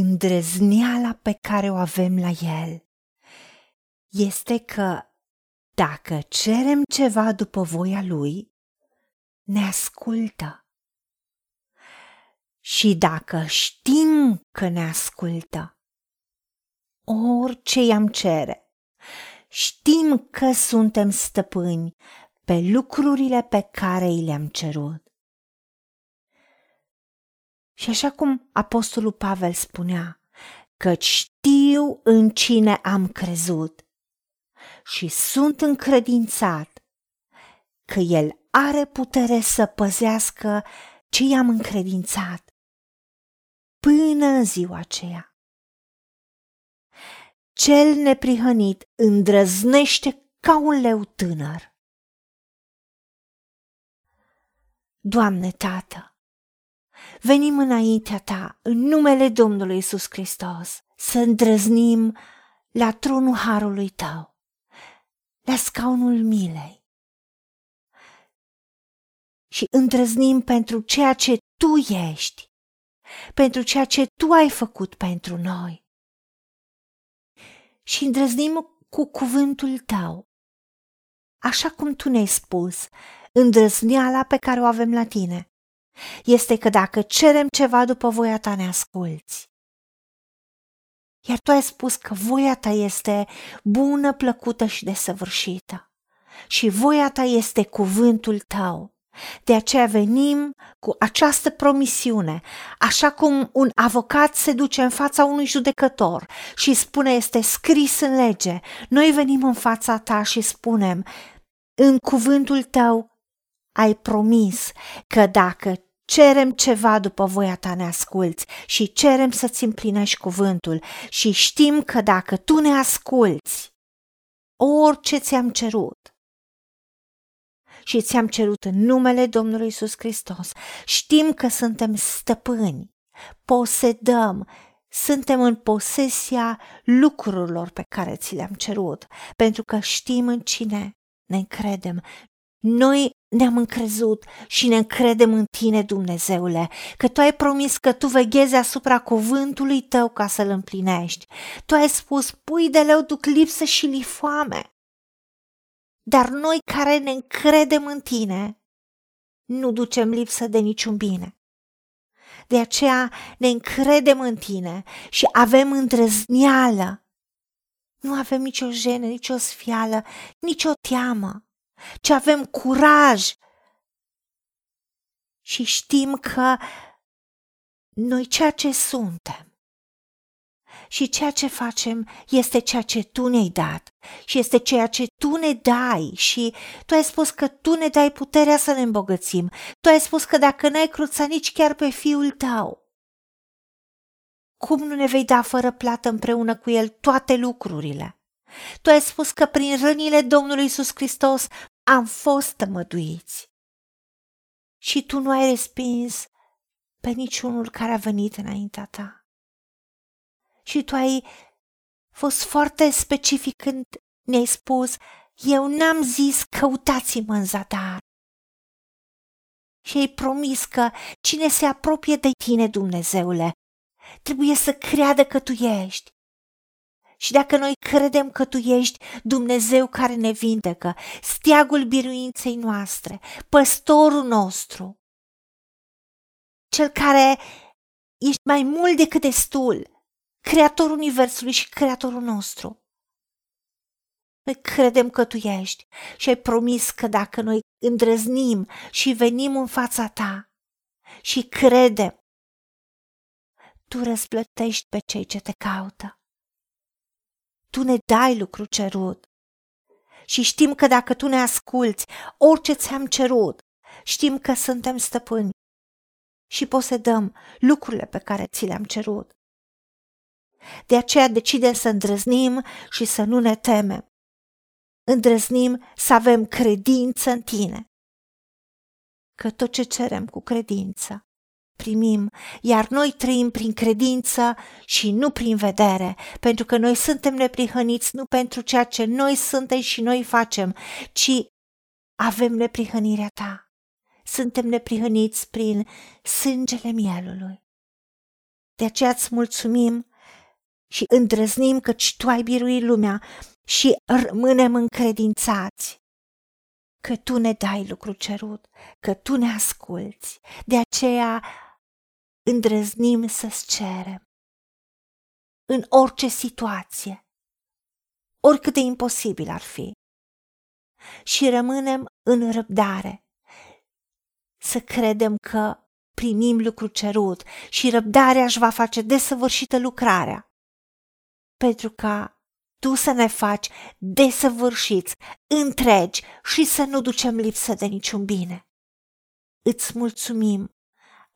îndrăzneala pe care o avem la El este că dacă cerem ceva după voia Lui, ne ascultă. Și dacă știm că ne ascultă, orice i-am cere, știm că suntem stăpâni pe lucrurile pe care i le-am cerut. Și așa cum Apostolul Pavel spunea, că știu în cine am crezut și sunt încredințat că El are putere să păzească ce i-am încredințat până în ziua aceea. Cel neprihănit îndrăznește ca un leu tânăr. Doamne Tată, venim înaintea Ta în numele Domnului Isus Hristos să îndrăznim la tronul harului Tău, la scaunul milei și îndrăznim pentru ceea ce Tu ești, pentru ceea ce Tu ai făcut pentru noi. Și îndrăznim cu cuvântul Tău, așa cum Tu ne-ai spus, îndrăzneala pe care o avem la Tine este că dacă cerem ceva după voia ta, ne asculți. Iar tu ai spus că voia ta este bună, plăcută și desăvârșită. Și voia ta este cuvântul tău. De aceea venim cu această promisiune, așa cum un avocat se duce în fața unui judecător și spune este scris în lege. Noi venim în fața ta și spunem, în cuvântul tău ai promis că dacă cerem ceva după voia ta ne asculți și cerem să-ți împlinești cuvântul și știm că dacă tu ne asculți, orice ți-am cerut, și ți-am cerut în numele Domnului Isus Hristos, știm că suntem stăpâni, posedăm, suntem în posesia lucrurilor pe care ți le-am cerut, pentru că știm în cine ne încredem. Noi ne-am încrezut și ne încredem în tine, Dumnezeule, că tu ai promis că tu veghezi asupra cuvântului tău ca să-l împlinești. Tu ai spus, pui de leu duc lipsă și li foame. Dar noi care ne încredem în tine, nu ducem lipsă de niciun bine. De aceea ne încredem în tine și avem îndrăzneală. Nu avem nicio jenă, nicio sfială, nicio teamă ci avem curaj și știm că noi ceea ce suntem și ceea ce facem este ceea ce tu ne-ai dat și este ceea ce tu ne dai și tu ai spus că tu ne dai puterea să ne îmbogățim. Tu ai spus că dacă n-ai cruțat nici chiar pe fiul tău, cum nu ne vei da fără plată împreună cu el toate lucrurile? Tu ai spus că prin rănile Domnului Isus Hristos am fost tămăduiți. Și tu nu ai respins pe niciunul care a venit înaintea ta. Și tu ai fost foarte specific când ne-ai spus, eu n-am zis căutați-mă în zadar. Și ai promis că cine se apropie de tine, Dumnezeule, trebuie să creadă că tu ești și dacă noi credem că Tu ești Dumnezeu care ne vindecă, steagul biruinței noastre, păstorul nostru, cel care ești mai mult decât destul, creatorul Universului și creatorul nostru. Noi credem că Tu ești și ai promis că dacă noi îndrăznim și venim în fața Ta și credem, Tu răsplătești pe cei ce te caută tu ne dai lucru cerut. Și știm că dacă tu ne asculți, orice ți-am cerut, știm că suntem stăpâni și posedăm lucrurile pe care ți le-am cerut. De aceea decidem să îndrăznim și să nu ne temem. Îndrăznim să avem credință în tine. Că tot ce cerem cu credință, primim, iar noi trăim prin credință și nu prin vedere, pentru că noi suntem neprihăniți nu pentru ceea ce noi suntem și noi facem, ci avem neprihănirea ta. Suntem neprihăniți prin sângele mielului. De aceea îți mulțumim și îndrăznim căci Tu ai biruit lumea și rămânem încredințați că Tu ne dai lucru cerut, că Tu ne asculți. De aceea îndrăznim să-ți cerem în orice situație, oricât de imposibil ar fi. Și rămânem în răbdare, să credem că primim lucru cerut și răbdarea își va face desăvârșită lucrarea, pentru ca tu să ne faci desăvârșiți, întregi și să nu ducem lipsă de niciun bine. Îți mulțumim